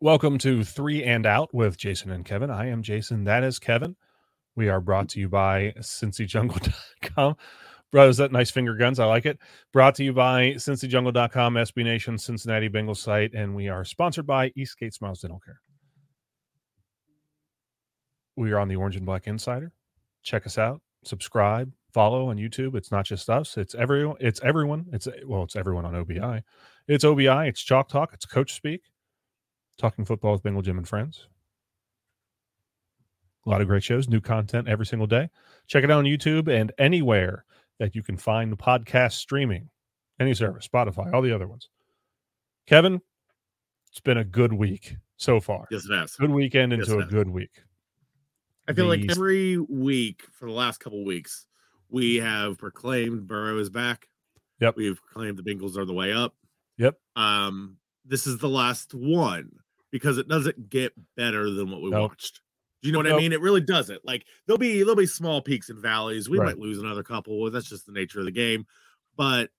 Welcome to Three and Out with Jason and Kevin. I am Jason. That is Kevin. We are brought to you by CincyJungle.com. Bro, is that nice finger guns? I like it. Brought to you by CincyJungle.com, SB Nation, Cincinnati Bengals site, and we are sponsored by Eastgate Smiles Dental Care. We are on the Orange and Black Insider. Check us out. Subscribe, follow on YouTube. It's not just us. It's everyone. It's everyone. It's well, it's everyone on OBI. It's OBI. It's Chalk Talk. It's Coach Speak. Talking football with Bengal Jim and friends. A lot of great shows, new content every single day. Check it out on YouTube and anywhere that you can find the podcast streaming, any service, Spotify, all the other ones. Kevin, it's been a good week so far. Yes, it has. Good weekend into it a good week. I feel like every week for the last couple weeks, we have proclaimed Burrow is back. Yep. We've proclaimed the Bengals are the way up. Yep. Um, this is the last one because it doesn't get better than what we Nope. watched. Do you know what I mean? It really doesn't. Like there'll be there'll be small peaks and valleys. We Right. might lose another couple. That's just the nature of the game. But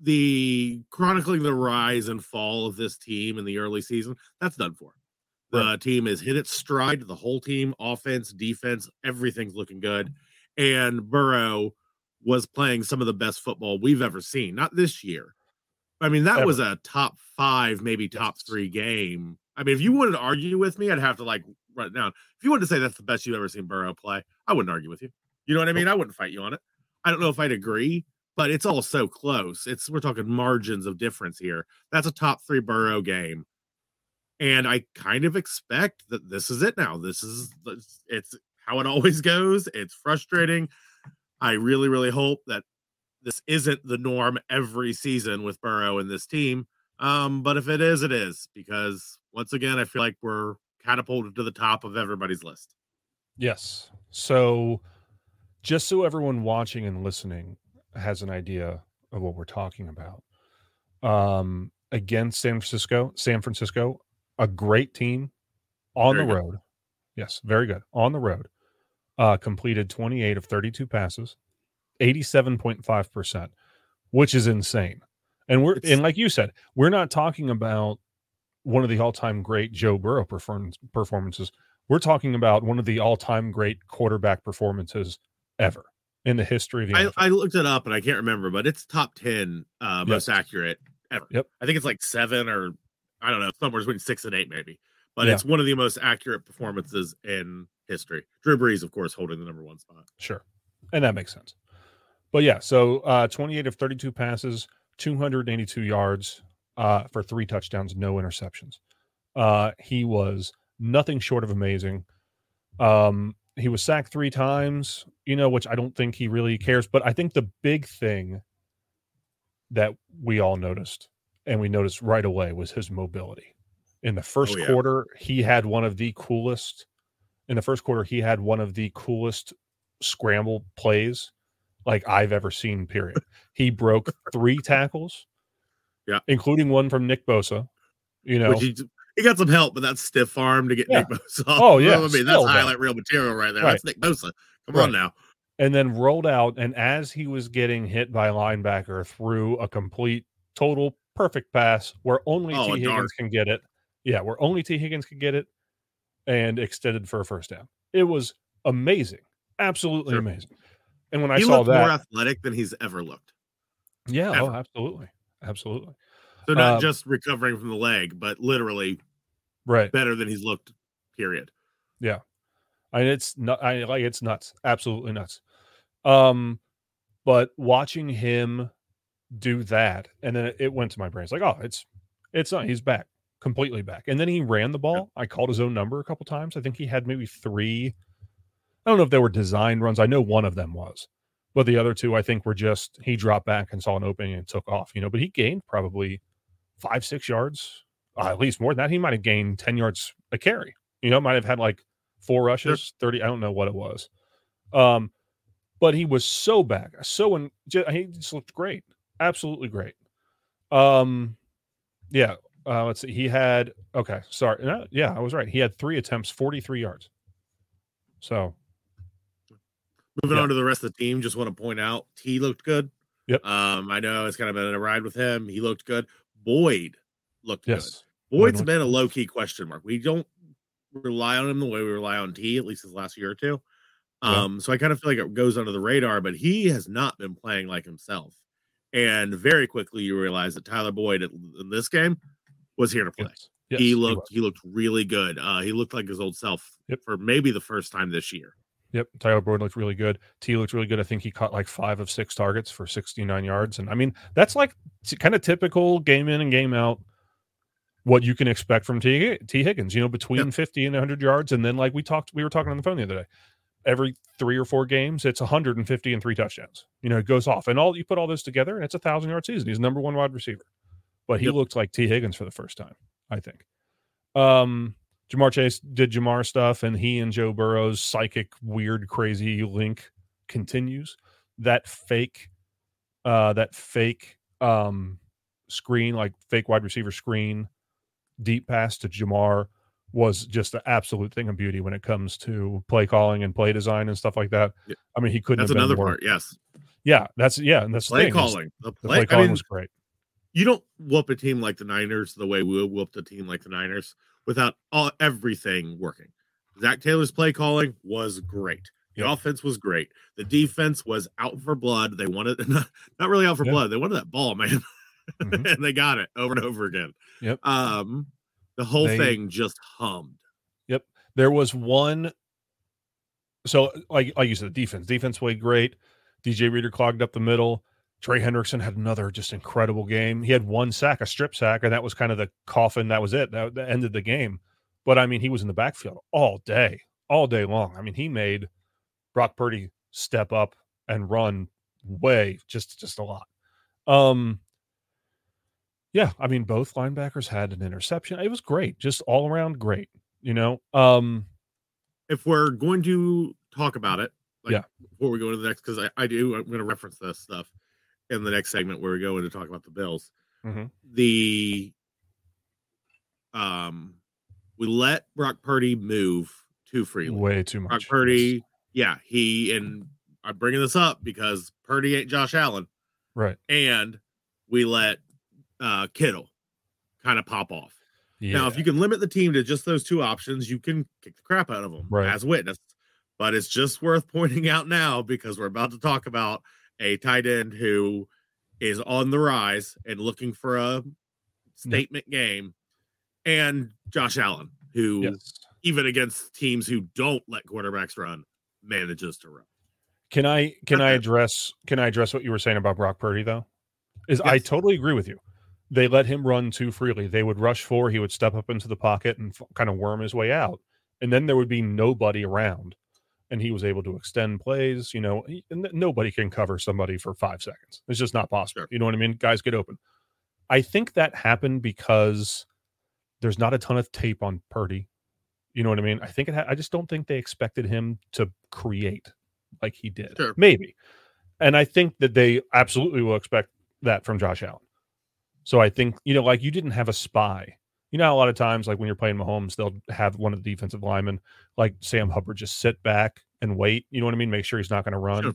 the chronicling the rise and fall of this team in the early season, that's done for. The Right. team has hit its stride. The whole team, offense, defense, everything's looking good. And Burrow was playing some of the best football we've ever seen. Not this year. I mean, that Ever. was a top five, maybe top three game. I mean, if you wanted to argue with me, I'd have to like write it down. If you wanted to say that's the best you've ever seen Burrow play, I wouldn't argue with you. You know what I oh. mean? I wouldn't fight you on it. I don't know if I'd agree, but it's all so close. It's we're talking margins of difference here. That's a top three Burrow game. And I kind of expect that this is it now. This is it's how it always goes. It's frustrating. I really, really hope that this isn't the norm every season with Burrow and this team. Um, but if it is, it is because once again, I feel like we're catapulted to the top of everybody's list. Yes. So, just so everyone watching and listening has an idea of what we're talking about, um, against San Francisco, San Francisco, a great team on Very the good. road. Yes, very good on the road. Uh, completed 28 of 32 passes, 87.5 percent, which is insane. And we're It's- and like you said, we're not talking about one of the all-time great Joe Burrow performance performances. We're talking about one of the all-time great quarterback performances ever in the history of the I, NFL. I looked it up and I can't remember, but it's top 10 uh, most accurate ever. Yep. I think it's like seven or I don't know, somewhere between six and eight, maybe. But Yeah. it's one of the most accurate performances in history. Drew Brees, of course, holding the number one spot. Sure. And that makes sense. But yeah, so uh 28 of 32 passes, 282 yards uh for three touchdowns, no interceptions. Uh he was nothing short of amazing. Um he was sacked 3 times, you know, which I don't think he really cares, but I think the big thing that we all noticed and we noticed right away was his mobility. In the first yeah. quarter, he had one of the coolest in the first quarter he had one of the coolest scramble plays like I've ever seen. Period. He broke three tackles, Yeah. including one from Nick Bosa. You know, he, he got some help, but that's stiff arm to get Yeah. Nick Bosa off. Oh, yeah, I mean, still, that's though. highlight reel material right there. Right. That's Nick Bosa. Come Right. on now. and then rolled out. And as he was getting hit by a linebacker, threw a complete, total, perfect pass where only Oh, Tee Higgins dart. can get it. Yeah, where only Tee Higgins can get it. and extended for a first down. It was amazing, absolutely Sure. amazing. And when I he saw looked more athletic than he's ever looked. yeah, oh, absolutely, absolutely, So not Um, just recovering from the leg, but literally right. better than he's looked. Period. I mean, it's not. I like it's nuts, absolutely nuts. Um, but watching him do that, and then it went to my brain. It's like, oh, it's it's not. He's back, completely back. And then he ran the ball. I called his own number a couple times. I think he had maybe three. I don't know if they were design runs. I know one of them was, but the other two I think were just he dropped back and saw an opening and took off. You know, but he gained probably five, six yards, uh, at least more than that. He might have gained ten yards a carry. You know, might have had like four rushes, 30. I don't know what it was. Um, but he was so back, so in, ju- he just looked great, absolutely great. Um, yeah. Uh, let's see. He had okay. Sorry. No, yeah, I was right. He had three attempts, forty-three yards. So Moving Yeah. on to the rest of the team, just want to point out Tee looked good. Yep. Um, I know it's kind of been a ride with him. He looked good. Boyd looked good. Boyd's been a low key question mark. We don't rely on him the way we rely on Tee, at least his last year or two. Yeah. Um, so I kind of feel like it goes under the radar, but he has not been playing like himself. And very quickly you realize that Tyler Boyd in in this game was here to play. yes, yes, he looked he looked really good. Uh he looked like his old self Yep. for maybe the first time this year. Yep, Tyler Boyd looked really good. Tee looked really good. I think he caught like five of six targets for 69 yards. And I mean, that's like kind of typical game in and game out what you can expect from Tee, Tee Higgins, you know, between 50 and 100 yards. And then, like we talked, we were talking on the phone the other day, every three or four games, it's 150 and three touchdowns. You know, it goes off. And all you put all this together, and it's a thousand yard season. He's number one wide receiver. But he Yep. looked like Tee Higgins for the first time, I think. Um, Ja'Marr Chase did Ja'Marr stuff, and he and Joe Burrow's psychic, weird, crazy link continues. That fake, uh, that fake um screen, like fake wide receiver screen, deep pass to Ja'Marr was just an absolute thing of beauty when it comes to play calling and play design and stuff like that. Yep. I mean, he couldn't. That's another more- part. Yes. Yeah, that's yeah, and that's the Play thing, calling. The The play, play calling I mean, was great. you don't whoop a team like the Niners the way we whooped a team like the Niners without all everything working. Zac Taylor's play calling was great. The Yep. offense was great. The defense was out for blood. They wanted not, not really out for Yeah. blood. They wanted that ball, man. Mhm. and they got it over and over again. Yep. Um the whole They- thing just hummed. Yep. There was one. So, like like you said, defense defense played great. DJ Reader clogged up the middle. Trey Hendrickson had another just incredible game. He had one sack, a strip sack, and that was kind of the coffin. That was it. That, that ended the game. But I mean, he was in the backfield all day, all day long. I mean, he made Brock Purdy step up and run way just just a lot. Um, yeah, I mean, both linebackers had an interception. It was great, just all around great. You know, um, If we're going to talk about it, like Yeah. before we go to the next, because I, I do, I'm going to reference this stuff in the next segment where we go in to talk about the Bills. Mhm. The um, we let Brock Purdy move too freely. way too Brock much. Purdy, yeah, he and I'm bringing this up because Purdy ain't Josh Allen, right? and we let uh Kittle kind of pop off. Yeah. Now, if you can limit the team to just those two options, you can kick the crap out of them Right. as witnessed. But it's just worth pointing out now because we're about to talk about a tight end who is on the rise and looking for a statement game, and Josh Allen, who yes. even against teams who don't let quarterbacks run, manages to run. Can I can I address can I address what you were saying about Brock Purdy though? Is I totally agree with you. They let him run too freely. They would rush four. He would step up into the pocket and f- kind of worm his way out, and then there would be nobody around, and he was able to extend plays. You know, he- nobody can cover somebody for five seconds. It's just not possible. Sure. You know what I mean? Guys get open. I think that happened because there's not a ton of tape on Purdy. You know what I mean? I think it. Ha- I just don't think they expected him to create like he did. Sure. Maybe, and I think that they absolutely will expect that from Josh Allen. So I think you know, like you didn't have a spy. You know, a lot of times, like when you're playing Mahomes, they'll have one of the defensive linemen, like Sam Hubbard, just sit back and wait. You know what I mean? Make sure he's not going to run. Sure.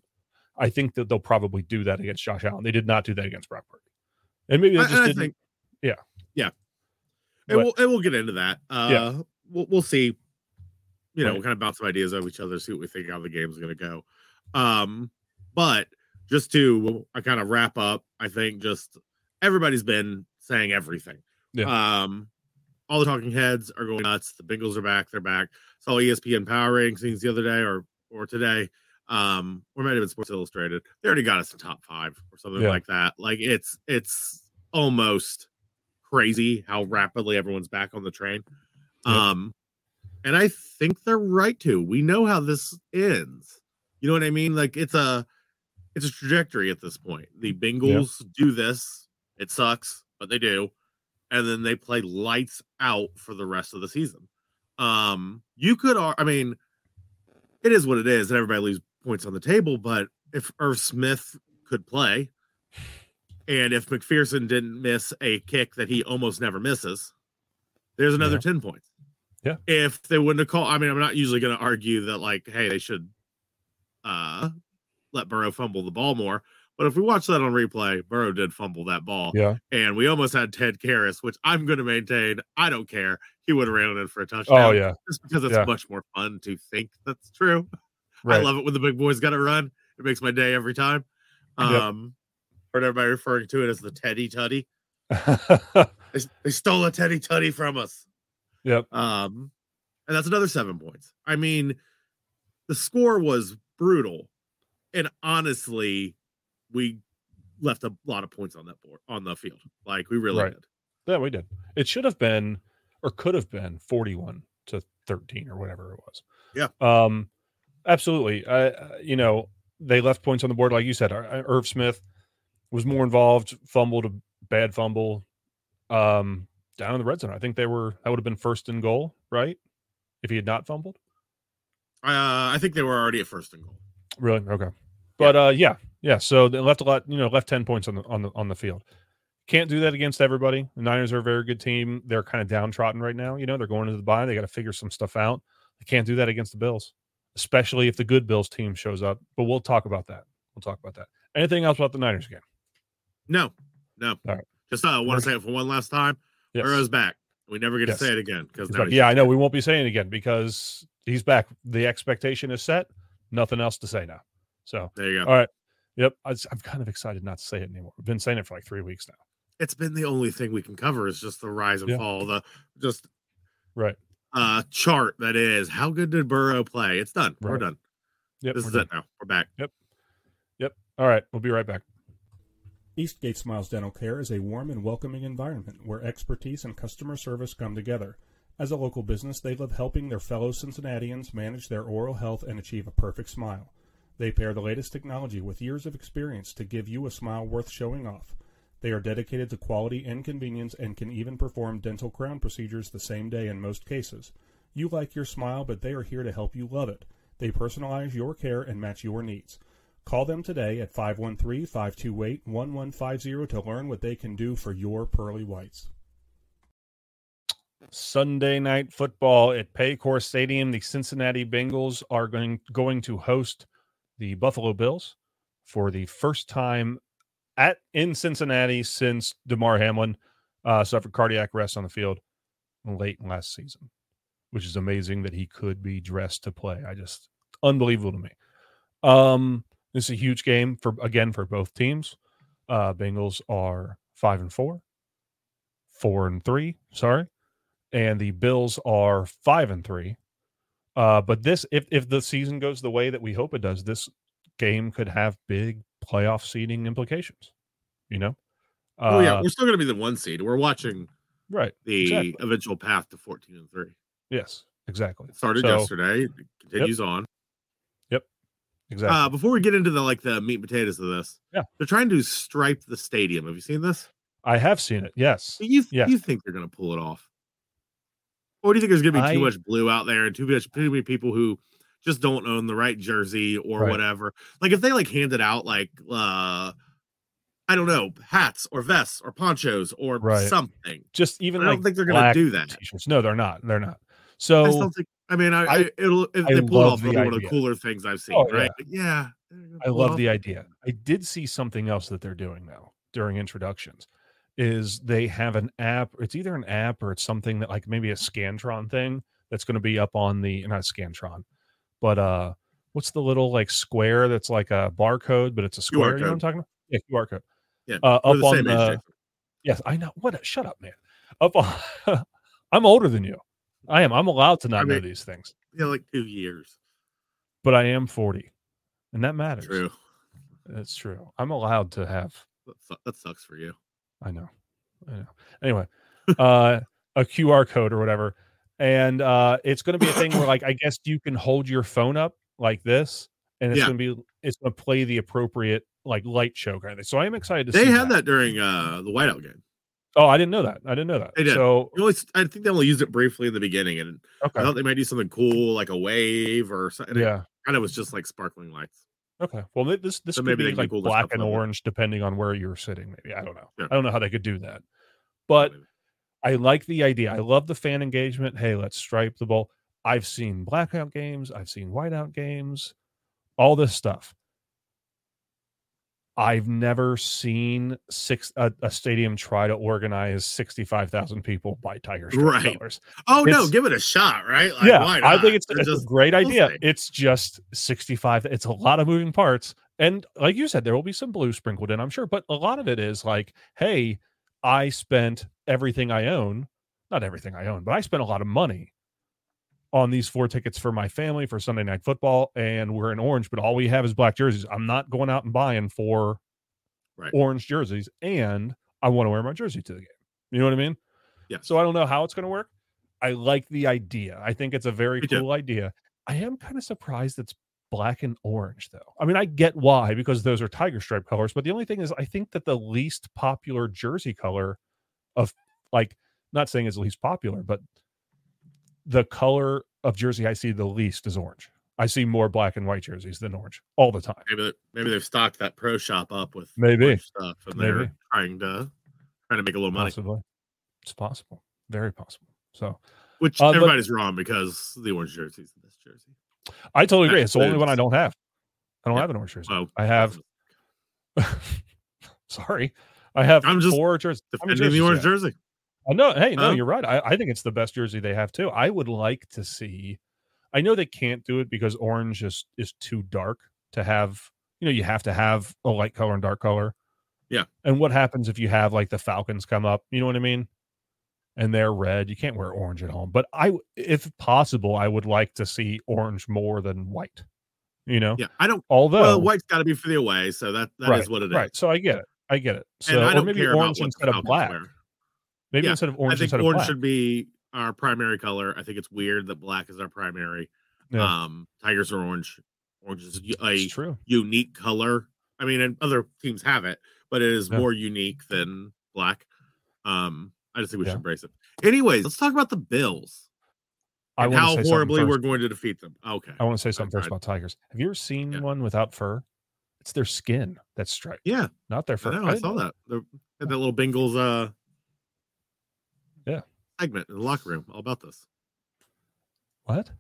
I think that they'll probably do that against Josh Allen. They did not do that against Brock Purdy, and maybe they I- just I didn't. think, yeah. yeah, But- and we'll and we'll get into that. Uh, Yeah. we'll we'll see. you know, Right. kind of bounce some ideas of each other, see what we think how the game's going to go. Um, but just to I kind of wrap up, I think just everybody's been saying everything. Um, all the talking heads are going nuts. The Bengals are back. They're back. Saw ESPN Power Rankings the other day or or today. Um, or might have been Sports Illustrated. They already got us in top five or something Yeah. like that. Like it's it's almost crazy how rapidly everyone's back on the train. Um, and I think they're right to. We know how this ends. You know what I mean? Like it's a it's a trajectory at this point. The Bengals do this. It sucks, but they do. And then they play lights out for the rest of the season. Um, you could I mean, it is what it is, and everybody leaves points on the table, but if Irv Smith could play, and if McPherson didn't miss a kick that he almost never misses, there's another Yeah. 10 points. Yeah. If they wouldn't have called, I mean, I'm not usually going to argue that, like, hey, they should uh let Burrow fumble the ball more. But if we watch that on replay, Burrow did fumble that ball. Yeah. And we almost had Ted Karras, which I'm going to maintain. I don't care. He would have ran it in for a touchdown. Oh yeah. Just because it's Yeah. much more fun to think that's true. Right. I love it when the big boys got to run. It makes my day every time. Yep. Um, heard everybody referring to it as the Teddy Tutty. They, they stole a Teddy Tutty from us. yep. Um, and that's another seven points. I mean, the score was brutal, and honestly, we left a lot of points on that board on the field. Like we really Right. did. Yeah, we did. It should have been or could have been 41 to 13 or whatever it was. Yeah. Um absolutely. I you know, they left points on the board like you said. Ir- Irv Smith was more involved, fumbled a bad fumble um down in the red zone. I think they were that would have been first and goal, right? If he had not fumbled. Uh, I think they were already at first and goal. Really? Okay. But uh yeah, yeah. So they left a lot, you know, left 10 points on the on the on the field. Can't do that against everybody. The Niners are a very good team. They're kind of downtrodden right now. You know, they're going into the bye. They got to figure some stuff out. They can't do that against the Bills, especially if the good Bills team shows up. But we'll talk about that. We'll talk about that. Anything else about the Niners game? No, no. All right. Just uh, want to say it for one last time. Yes. Burrow's back. We never get Yes. to say it again because. Yeah, I know. We won't be saying it again because he's back. The expectation is set. Nothing else to say now. So, There you go. all right. Yep. I, am kind of excited not to say it anymore. I've been saying it for like three weeks now. It's been the only thing we can cover is just the rise and Yeah. fall, the just Right. uh chart that is how good did Burrow play? It's done. We're done. Yep. this is done. it now. We're back. Yep. Yep. All right. We'll be right back. Eastgate Smiles Dental Care is a warm and welcoming environment where expertise and customer service come together. As a local business, they love helping their fellow Cincinnatians manage their oral health and achieve a perfect smile. They pair the latest technology with years of experience to give you a smile worth showing off. They are dedicated to quality and convenience and can even perform dental crown procedures the same day in most cases. You like your smile, but they are here to help you love it. They personalize your care and match your needs. Call them today at 513 528 1150 to learn what they can do for your pearly whites. Sunday night football at Paycor Stadium. The Cincinnati Bengals are going going to host the Buffalo Bills for the first time at in Cincinnati since Damar Hamlin uh, suffered cardiac arrest on the field late last season, which is amazing that he could be dressed to play. I just unbelievable to me. Um, this is a huge game for again for both teams. Uh, Bengals are five and four, four and three. Sorry and the Bills are five and three. Uh, but this, if if the season goes the way that we hope it does, this game could have big playoff seeding implications. You know? Uh, oh yeah, we're still gonna be the one seed. We're watching right. the Exactly. eventual path to 14 and 3. Yes, exactly. It started So, yesterday, it continues on. Yep. Exactly. Uh before we get into the like the meat and potatoes of this, Yeah. they're trying to stripe the stadium. Have you seen this? I have seen it. Yes. You Yes. you think they're gonna pull it off? Or do you think there's gonna be too much blue out there and too much too many people who just don't own the right jersey or Right. whatever? Like if they like handed out like uh I don't know, hats or vests or ponchos or Right. something. Just even I don't think they're gonna do that. T-shirts. No, they're not. They're not. I So still think I mean I, I- I it'll if I they pull off one of the cooler things I've seen, Oh, right? Yeah. they're I love off. the idea. I did see something else that they're doing now during introductions. Is they have an app? It's either an app or it's something that like maybe a Scantron thing that's going to be up on the not Scantron, but uh, what's the little like square that's like a barcode, but it's a square. You know what I'm talking about? Yeah, QR code. Yeah, Uh, up the on same age, the yes, I know. What? A, shut up, man. Up on. I'm older than you. I am. I'm allowed to not I know these things, yeah, like two years. but I am 40, and that matters. True. That's true. I'm allowed to have That, su- that sucks for you. I know. I know. Anyway, uh a QR code or whatever. And uh it's gonna be a thing where like I guess you can hold your phone up like this and it's Yeah. gonna be it's gonna play the appropriate like light show kind of thing. So I am excited to see. They had that during uh the whiteout game. Oh, I didn't know that. I didn't know that. They did. So You I think they only used it briefly in the beginning, and I thought they might do something cool like a wave or something. Yeah. kind of was just like sparkling lights. Okay. Well, this this So could maybe be like black and orange depending on where you're sitting. Maybe I don't know. Yeah. I don't know how they could do that, but I like the idea. I love the fan engagement. Hey, let's stripe the ball. I've seen blackout games. I've seen whiteout games. All this stuff. I've never seen six a, a stadium try to organize sixty five thousand people by Tiger Stripe Right. colors. oh no, give it a shot, right? Like, yeah, why I think it's, it's a great idea. It's just 65. It's a lot of moving parts. And like you said, there will be some blue sprinkled in, I'm sure. But a lot of it is like, hey, I spent everything I own, not everything I own, but I spent a lot of money on these four tickets for my family for Sunday night football. And we're in orange, but all we have is black jerseys. I'm not going out and buying four Right. orange jerseys. And I want to wear my jersey to the game. You know what I mean? Yeah. So I don't know how it's going to work. I like the idea. I think it's a very Me too. cool idea. I am kind of surprised it's black and orange, though. I mean, I get why because those are tiger stripe colors, but the only thing is, I think that the least popular jersey color of like, not saying it's the least popular, but the color of jersey I see the least is orange. I see more black and white jerseys than orange all the time. maybe maybe they've stocked that pro shop up with Maybe. stuff, and Maybe. they're trying to trying to make a little money, Possibly. It's possible. Very possible. So which Uh, but- everybody's wrong because the orange jersey is the best jersey. I totally agree. It's the only one I don't have. I don't Yeah. have an orange jersey. Well, I have Sorry. I have I'm just four jerseys. Defending the jerseys orange jersey. I know. Hey, no, you're right. I, I think it's the best jersey they have too. I would like to see. I know they can't do it because orange is is too dark to have. You know, you have to have a light color and dark color. Yeah. And what happens if you have like the Falcons come up? You know what I mean? And they're red. You can't wear orange at home. But I, if possible, I would like to see orange more than white. You know. Yeah, I don't. Although well, white's got to be for the away, so that that is right, what it is. Right. So I get it. I get it. So and I don't maybe care orange instead of black. wear. Maybe Yeah, instead of orange, I think orange should be our primary color. I think it's weird that black is our primary. Yeah. Um, Tigers are orange. Orange is a true. unique color. I mean, and other teams have it, but it is Yeah. more unique than black. Um, I just think we should embrace it. Anyways, let's talk about the Bills I and how horribly we're going to defeat them. Okay. I want to say something first about tigers. Have you ever seen one without fur? It's their skin that's striped, Yeah, not their I fur. know. I didn't saw know that. The, had that little Bengals uh. Segment in the locker room all about this. What?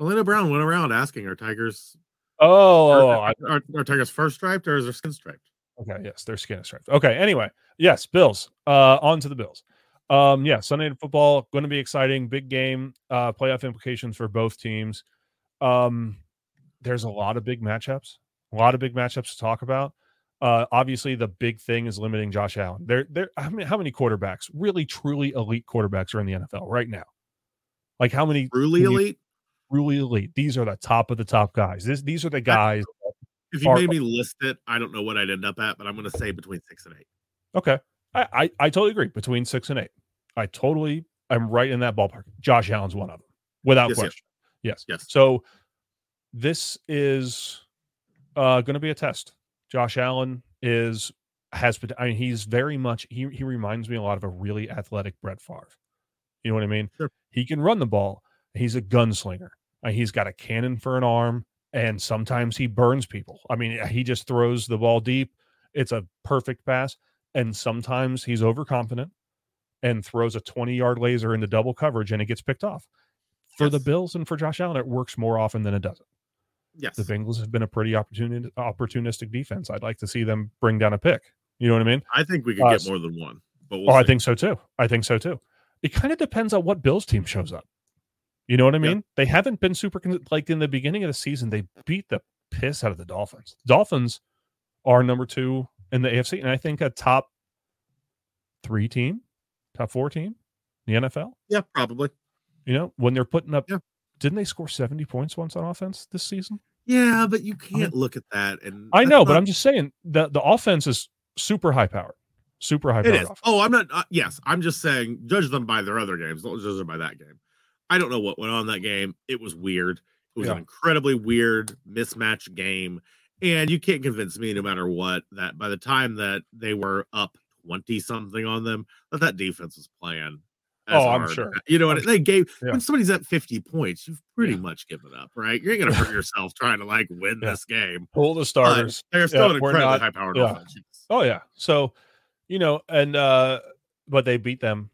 Elena Brown went around asking, "Are Tigers Oh, are, are, are Tigers first striped or is their skin striped?" okay. Yes, their skin is striped. Okay. Anyway, yes, Bills. Uh, on to the Bills. Um, yeah, Sunday Night Football going to be exciting. Big game. Uh, playoff implications for both teams. Um, there's a lot of big matchups. A lot of big matchups to talk about. Uh, obviously, the big thing is limiting Josh Allen. There, there. How many, how many quarterbacks, really, truly elite quarterbacks, are in the NFL right now? Like how many Truly you- elite. truly elite? These are the top of the top guys. This, these are the guys. If you are- made me list it, I don't know what I'd end up at, but I'm going to say between six and eight. Okay, I, I, I totally agree. Between six and eight, I totally, I'm right in that ballpark. Josh Allen's one of them, without Yes, yes. question. Yes. Yes. So this is uh, going to be a test. Josh Allen is has been. I mean, he's very much. He he reminds me a lot of a really athletic Brett Favre. You know what I mean? Sure. He can run the ball. He's a gunslinger. Uh, he's got a cannon for an arm, and sometimes he burns people. I mean, he just throws the ball deep. It's a perfect pass, and sometimes he's overconfident and throws a 20 yard laser into double coverage, and it gets picked off. For the Bills and for Josh Allen, it works more often than it doesn't. Yes. The Bengals have been a pretty opportuni- opportunistic defense. I'd like to see them bring down a pick. You know what I mean? I think we could Uh, get more than one, but we'll oh, I think so too. I think so too. It kind of depends on what Bills team shows up. You know what I mean? They haven't been super like in the beginning of the season. They beat the piss out of the Dolphins. Dolphins are number two in the AFC, and I think a top three team, top four team, in the NFL. Yeah, probably. You know when they're putting up. Yeah. Didn't they score seventy points once on offense this season? Yeah, but you can't look at that and I know, but I'm just saying that the offense is super high powered, super high It powered. Oh, I'm not. Uh, yes, I'm just saying. Judge them by their other games. Don't judge them by that game. I don't know what went on that game. It was weird. It was Yeah. an incredibly weird mismatch game, and you can't convince me, no matter what, that by the time that they were up twenty something on them, that that defense was playing. Oh, I'm sure. You know what they gave Yeah. when somebody's at 50 points, you've pretty Yeah. much given up, right? You're gonna hurt yourself trying to like win Yeah. this game. Pull the But starters. they're still an incredibly high powered offense. Oh yeah. So, you know, and uh but they beat them,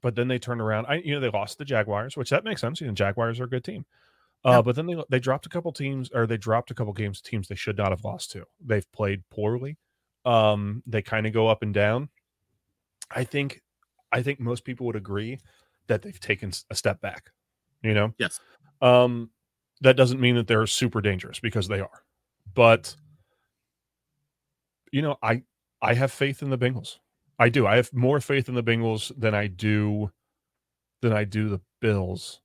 but then they turned around. I you know, they lost the Jaguars, which that makes sense. You know, Jaguars are a good team. Uh but then they they dropped a couple teams or they dropped a couple games teams they should not have lost to. They've played poorly. Um they kind of go up and down. I think I think most people would agree that they've taken a step back. You know? Yes. Um that doesn't mean that they're super dangerous because they are. But you know, I I have faith in the Bengals. I do. I have more faith in the Bengals than I do than I do the Bills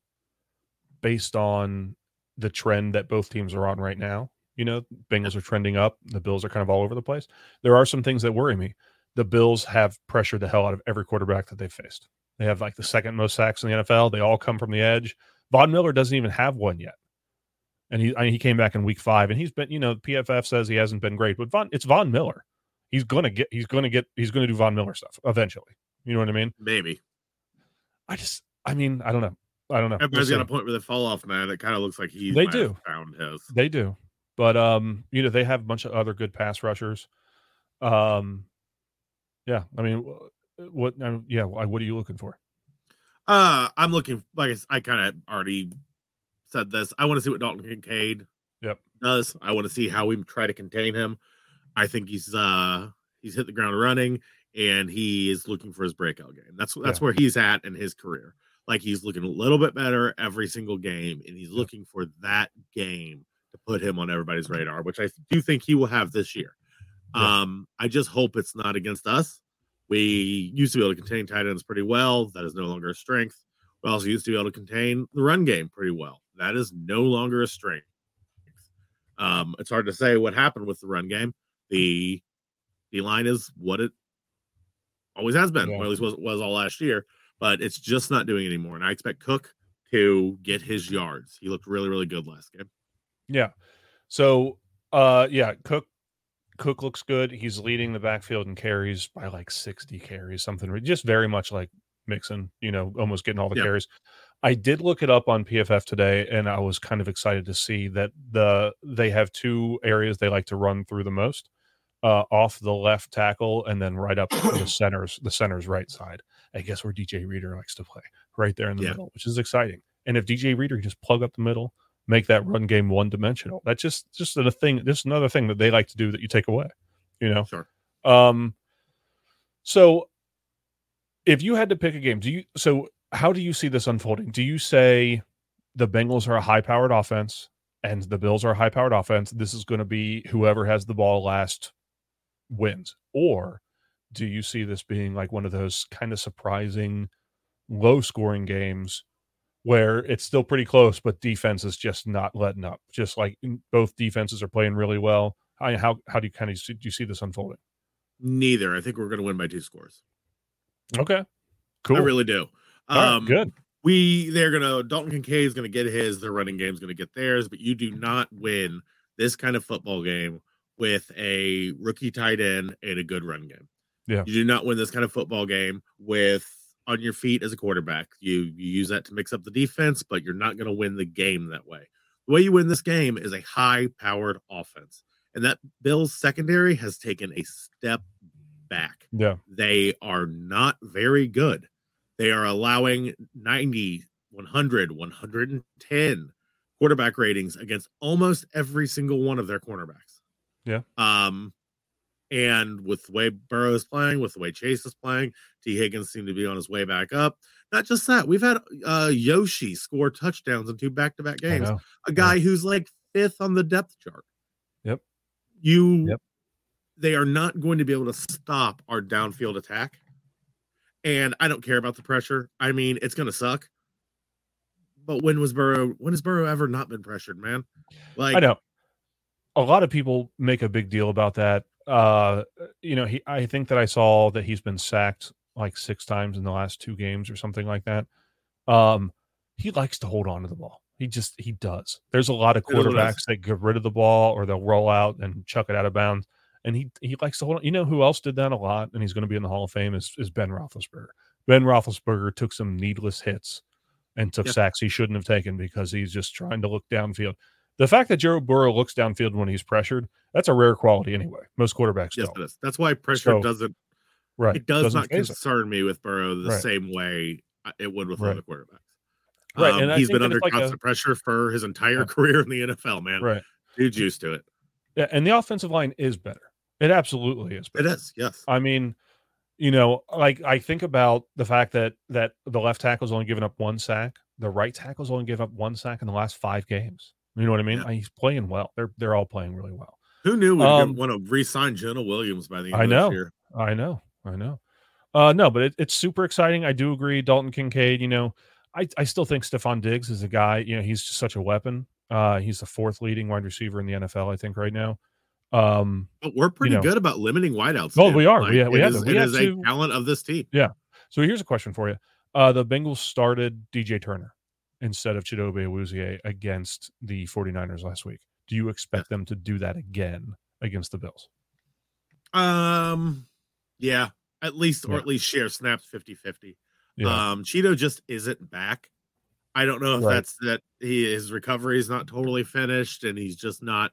based on the trend that both teams are on right now. You know, Bengals are trending up, the Bills are kind of all over the place. There are some things that worry me. The Bills have pressured the hell out of every quarterback that they've faced. They have like the second most sacks in the NFL. They all come from the edge. Von Miller doesn't even have one yet. And he I mean, he came back in week five and he's been, you know, PFF says he hasn't been great, but Von it's Von Miller. He's gonna get he's gonna get he's gonna do Von Miller stuff eventually. You know what I mean? Maybe. I just I mean, I don't know. I don't know. Everybody's got a point where they fall off, man. It kind of looks like he They do. found his. They do. But um, you know, they have a bunch of other good pass rushers. Um yeah, I mean what I mean, yeah, what are you looking for? Uh, I'm looking like I kind of already said this. I want to see what Dalton Kincaid Yep. does. I want to see how we try to contain him. I think he's uh he's hit the ground running and he is looking for his breakout game. That's that's Yeah. where he's at in his career. Like he's looking a little bit better every single game, and he's looking for that game to put him on everybody's radar, which I do think he will have this year. Yeah. Um, I just hope it's not against us. We used to be able to contain tight ends pretty well. That is no longer a strength. We also used to be able to contain the run game pretty well. That is no longer a strength. Um, it's hard to say what happened with the run game. The the line is what it always has been, Yeah. or at least was, was all last year, but it's just not doing anymore. And I expect Cook to get his yards. He looked really, really good last game. Yeah. So uh yeah, Cook Cook looks good. He's leading the backfield and carries by like 60 carries, something just very much like Mixon, you know, almost getting all the Yeah. carries. I did look it up on PFF today and I was kind of excited to see that the they have two areas they like to run through the most. Uh off the left tackle and then right up to the centers, the center's right side. I guess where DJ Reader likes to play, right there in the Yeah. middle, which is exciting. And if DJ Reader can just plug up the middle, make that run game one dimensional. That's just just a thing. This is another thing that they like to do that you take away. You know. Sure. Um. So, if you had to pick a game, do you? So, how do you see this unfolding? Do you say the Bengals are a high-powered offense and the Bills are a high-powered offense? This is going to be whoever has the ball last wins, or do you see this being like one of those kind of surprising, low-scoring games? Where it's still pretty close, but defense is just not letting up. Just like both defenses are playing really well. How how, how do you kind of see, do you see this unfolding? Neither. I think we're going to win by two scores. Okay, cool. I really do. All right, Um, good. we they're gonna Dalton Kincaid is gonna get his, the running game's gonna get theirs, but you do not win this kind of football game with a rookie tight end and a good run game. Yeah. You do not win this kind of football game with on your feet as a quarterback. You you use that to mix up the defense, but you're not gonna win the game that way. The way you win this game is a high powered offense. And that Bills secondary has taken a step back Yeah, they are not very good. They are allowing 90, 100, 110 quarterback ratings against almost every single one of their cornerbacks. Yeah. Um, and with the way Burrow is playing, with the way Chase is playing, Tee Higgins seemed to be on his way back up. Not just that, we've had uh, Yoshi score touchdowns in two back-to-back games. A guy who's like fifth on the depth chart. Yep. You. Yep. They are not going to be able to stop our downfield attack, and I don't care about the pressure. I mean, it's going to suck. But when was Burrow? When has Burrow ever not been pressured, man? Like I know. A lot of people make a big deal about that. Uh, you know, he I think that I saw that he's been sacked like six times in the last two games or something like that. Um, he likes to hold on to the ball. He just he does. There's a lot of It is what it is. quarterbacks that get rid of the ball or they'll roll out and chuck it out of bounds. And he he likes to hold on. You know who else did that a lot, and he's going to be in the Hall of Fame is, is Ben Roethlisberger. Ben Roethlisberger took some needless hits and took Yeah. sacks he shouldn't have taken because he's just trying to look downfield. The fact that Joe Burrow looks downfield when he's pressured, that's a rare quality anyway. Most quarterbacks yes, don't. it is. That's why pressure So, doesn't. Right. It does Doesn't not concern me with Burrow the Right. same way uh, it would with Right. other quarterbacks. Right, Um, and he's been under like a- constant pressure for his entire Yeah. career in the NFL, man. Right. Dude's used to it. Yeah, and the offensive line is better. It absolutely is It better. is, yes. I mean, you know, like I think about the fact that that the left tackle's only given up one sack, the right tackle's only given up one sack in the last five games. You know what I mean? Yeah. He's playing well. They're they're all playing really well. Who knew we'd Um, want to re-sign Jonah Williams by the end I of know. this year? I know, I know. Uh, no, but it, it's super exciting. I do agree. Dalton Kincaid, you know, I, I still think Stefon Diggs is a guy, you know, he's just such a weapon. Uh, he's the fourth leading wide receiver in the NFL, I think, right now. Um, But we're pretty know. good about limiting wideouts. Oh, we are. We ha- we have is- to. We it have is a talent of this team. Yeah. So here's a question for you. Uh, the Bengals started DJ Turner instead of Chidobe Awuzie against the 49ers last week. Do you expect them to do that again against the Bills? Um, yeah, at least or Yeah. at least share snaps 50-50. Yeah. Um, Cheeto just isn't back. I don't know if Right. that's that he his recovery is not totally finished and he's just not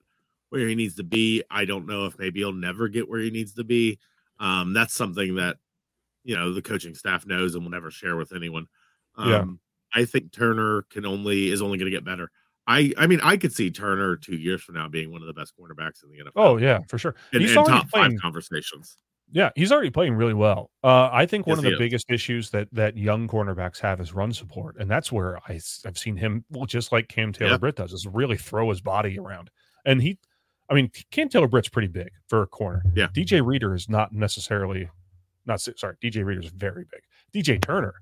where he needs to be. I don't know if maybe he'll never get where he needs to be. Um, that's something that you know the coaching staff knows and will never share with anyone. Um, Yeah. I think Turner can only is only going to get better. I I mean I could see Turner two years from now being one of the best cornerbacks in the NFL. oh, yeah, for sure. he's in already top playing five conversations. Yeah, he's already playing really well. Uh, I think one Yes, of he the is. biggest issues that that young cornerbacks have is run support, and that's where I, have seen him, well, just like Cam Taylor Yeah. Britt does, is really throw his body around. And he, I mean, Cam Taylor Britt's pretty big for a corner. Yeah. DJ Reader is not necessarily, not sorry, DJ Reader is very big. DJ Turner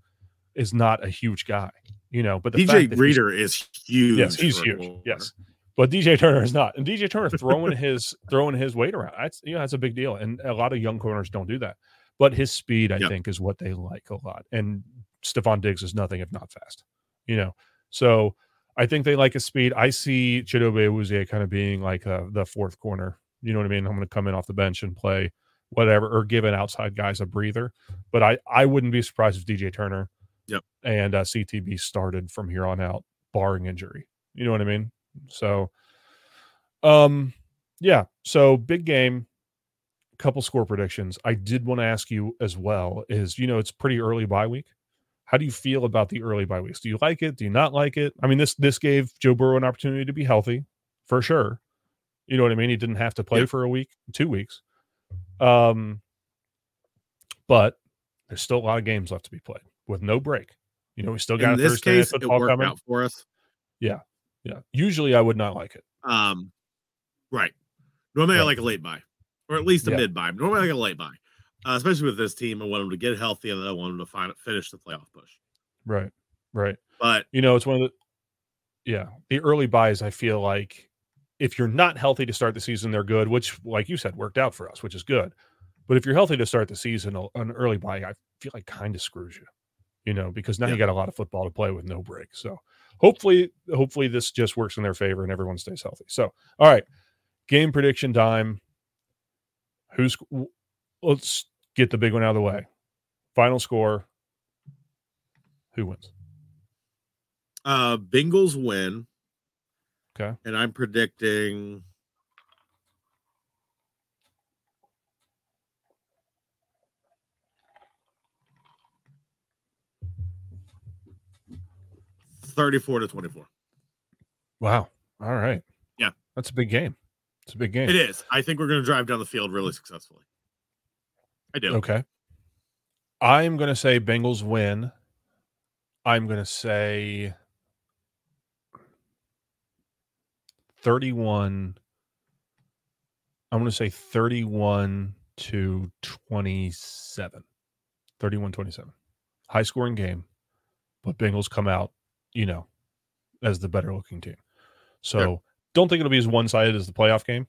is not a huge guy, you know. But DJ Reader is huge. yes, he's huge. Yes, but DJ Turner is not, and DJ Turner throwing his throwing his weight around. That's you know that's a big deal, and a lot of young corners don't do that. But his speed, I Yep. think, is what they like a lot. And Stefon Diggs is nothing if not fast, you know. So I think they like his speed. I see Chidobe Awuzie kind of being like uh, the fourth corner. You know what I mean? I'm going to come in off the bench and play whatever, or give an outside guys a breather. But I I wouldn't be surprised if DJ Turner, Yep. and uh, CTB started from here on out, barring injury. You know what I mean? So, um, yeah. So big game. Couple score predictions. I did want to ask you as well. Is you know it's pretty early bye week. How do you feel about the early bye weeks? Do you like it? Do you not like it? I mean this this gave Joe Burrow an opportunity to be healthy, for sure. You know what I mean? He didn't have to play for a week, two weeks. Um, but there's still a lot of games left to be played with no break. You know, we still got In a this Thursday case, it football worked coming. out for us. Yeah. Usually I would not like it. Um, right. Normally, I like a late bye, or at least a Yeah. mid bye. Normally, I like a late bye, uh, especially with this team. I want them to get healthy, and then I want them to find, finish the playoff push. Right. Right. But You know, it's one of the yeah, the early byes I feel like if you're not healthy to start the season, they're good, which like you said, worked out for us, which is good. But if you're healthy to start the season, an early bye, I feel like kind of screws you. You know, because now Yeah. you got a lot of football to play with no break. So hopefully, hopefully this just works in their favor and everyone stays healthy. So all right. Game prediction time. Who's let's get the big one out of the way. Final score. Who wins? uh Bengals win. Okay. And I'm predicting. Thirty-four to twenty-four. Wow. All right. Yeah. That's a big game. It's a big game. It is. I think we're going to drive down the field really successfully. I do. Okay. I'm going to say Bengals win I'm going to say 31. I'm going to say 31 to 27. 31 27. High scoring game, but Bengals come out, you know, as the better looking team. So Yeah. don't think it'll be as one sided as the playoff game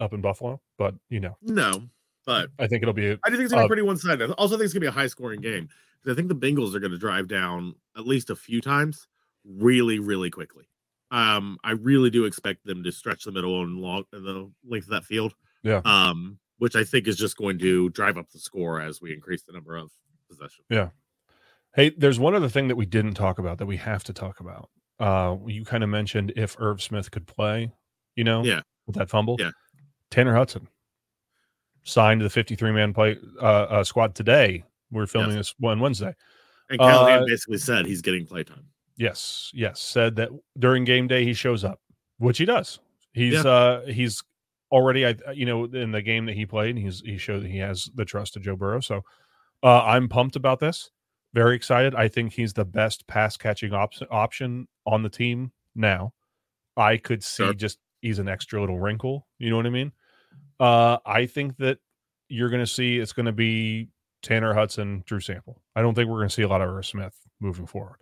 up in Buffalo, but, you know, No, but I think it'll be, I do think it's gonna Uh, be pretty one sided. Also, think it's gonna be a high scoring game because I think the Bengals are gonna drive down at least a few times, really, really quickly. Um, I really do expect them to stretch the middle and long and the length of that field. Yeah. Um, which I think is just going to drive up the score as we increase the number of possession. Hey, there's one other thing that we didn't talk about that we have to talk about. Uh, you kind of mentioned if Irv Smith could play, you know, Yeah. with that fumble. Yeah. Tanner Hudson signed to the 53 man play uh, uh, squad today. We're filming this one Wednesday. And Callahan Uh, basically said he's getting playtime. Yes, yes, said that during game day he shows up, which he does. He's Yeah. uh he's already I you know in the game that he played, he's he showed that he has the trust of Joe Burrow. So uh I'm pumped about this. Very excited. I think he's the best pass catching op- option on the team now. I could see Sure. just he's an extra little wrinkle. You know what I mean? Uh I think that you're going to see it's going to be Tanner Hudson, Drew Sample. I don't think we're going to see a lot of Irv Smith moving forward.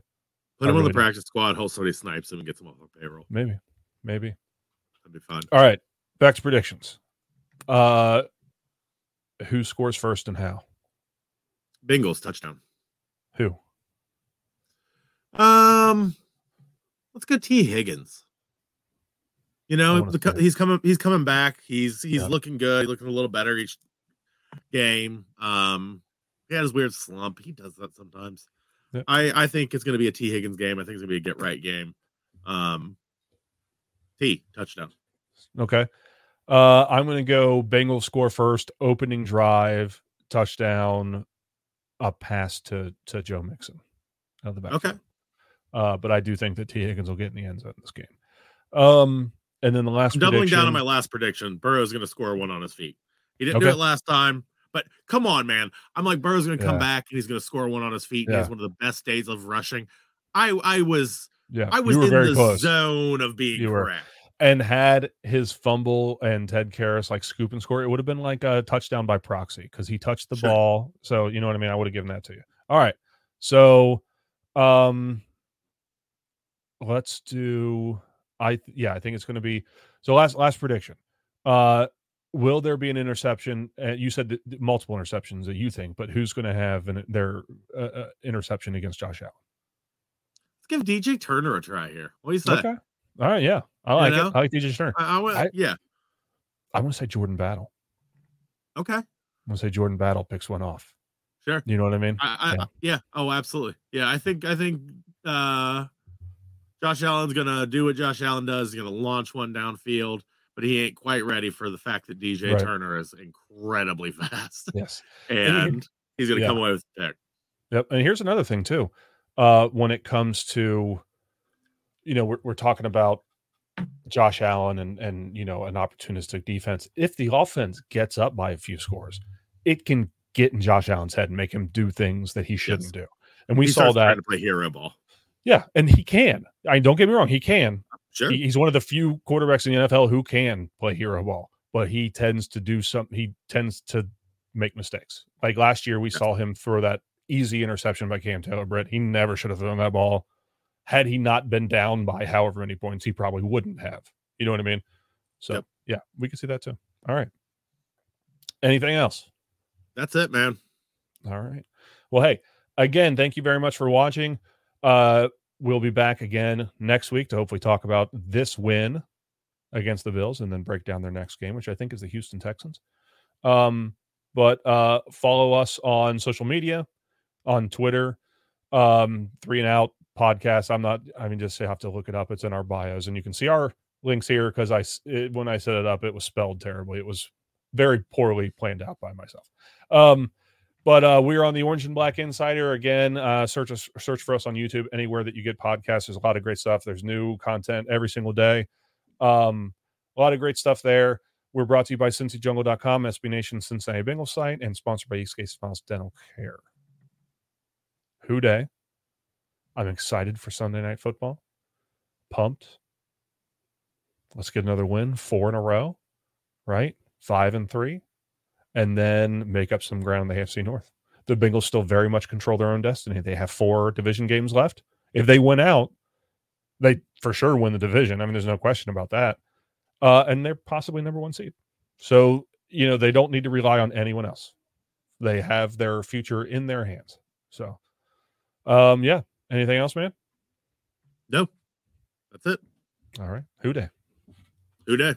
Put him on really the do. practice squad. Hope somebody snipes him and gets him off the payroll. Maybe, maybe. That'd be fun. All right, back to predictions. Uh, who scores first and how? Bengals touchdown. Who? Um, let's go Tee Higgins. You know, the, he's coming. He's coming back. He's he's Yeah. looking good. Looking a little better each game. Um, he had his weird slump. He does that sometimes. Yeah. I I think it's going to be a Tee Higgins game. I think it's going to be a get right game. Um, Tee touchdown. Okay. Uh, I'm going to go Bengals score first, opening drive, touchdown, a pass to to Joe Mixon out of the back. Okay. Uh, but I do think that Tee Higgins will get in the end zone in this game. Um, and then the last I'm doubling down on my last prediction. Burrow's going to score one on his feet. He didn't do it last time, but come on, man. I'm like Burrow's going to come Yeah. back and he's going to score one on his feet. and He has one of the best days of rushing. I I was Yeah, I was in the close. zone of being correct. And had his fumble and Ted Karras like scoop and score, it would have been like a touchdown by proxy because he touched the Sure. ball. So you know what I mean. I would have given that to you. All right. So, um, let's do. I yeah, I think it's going to be. So last last prediction. Uh, will there be an interception? Uh, you said multiple interceptions that you think, but who's going to have an, their uh, uh, interception against Josh Allen? Let's give DJ Turner a try here. What do you say? Okay. All right. Yeah, I like know? it. I like DJ Turner. I, I, went- I- yeah. I want to say Jordan Battle. Okay. I'm gonna say Jordan Battle picks one off. Sure. You know what I mean? I, I, Yeah. yeah. Oh, absolutely. Yeah. I think I think uh Josh Allen's gonna do what Josh Allen does. He's gonna launch one downfield, but he ain't quite ready for the fact that DJ Right. Turner is incredibly fast, Yes. and he's gonna Yeah. come away with the pick. Yep. And here's another thing too. Uh, when it comes to, you know, we're we're talking about Josh Allen and and you know an opportunistic defense. If the offense gets up by a few scores, it can get in Josh Allen's head and make him do things that he shouldn't Yes. do. And we he saw that. to play hero ball. Yeah, and he can. I don't get me wrong, he can. Sure. He- he's one of the few quarterbacks in the NFL who can play hero ball, but he tends to do some. He tends to make mistakes. Like last year, we Yes. saw him throw that easy interception by Cam Taylor Britt. He never should have thrown that ball. Had he not been down by however many points, he probably wouldn't have. You know what I mean? So Yep. yeah, we can see that too. All right. Anything else? That's it, man. All right. Well, hey, again, thank you very much for watching. Uh, we'll be back again next week to hopefully talk about this win against the Bills and then break down their next game, which I think is the Houston Texans. Um, but uh, follow us on social media, on Twitter, um, Three and Out podcast. I'm not. I mean, just have to look it up. It's in our bios, and you can see our links here because I, it, when I set it up, it was spelled terribly. It was very poorly planned out by myself. Um, but uh, we're on the Orange and Black Insider again. Uh, search us, search for us on YouTube anywhere that you get podcasts. There's a lot of great stuff. There's new content every single day. Um, a lot of great stuff there. We're brought to you by CincyJungle.com, SB Nation Cincinnati Bengals site, and sponsored by Eastgate Smiles Dental Care. Who Dey? I'm excited for Sunday night football. Pumped. Let's get another win, four in a row, right? Five and three, and then make up some ground in the AFC North. The Bengals still very much control their own destiny. They have four division games left. If they win out, they for sure win the division. I mean, there's no question about that. Uh, and they're possibly number one seed. So, you know, they don't need to rely on anyone else. They have their future in their hands. So, um, yeah. Anything else, man? No, that's it. All right. Who Dey? Who Dey?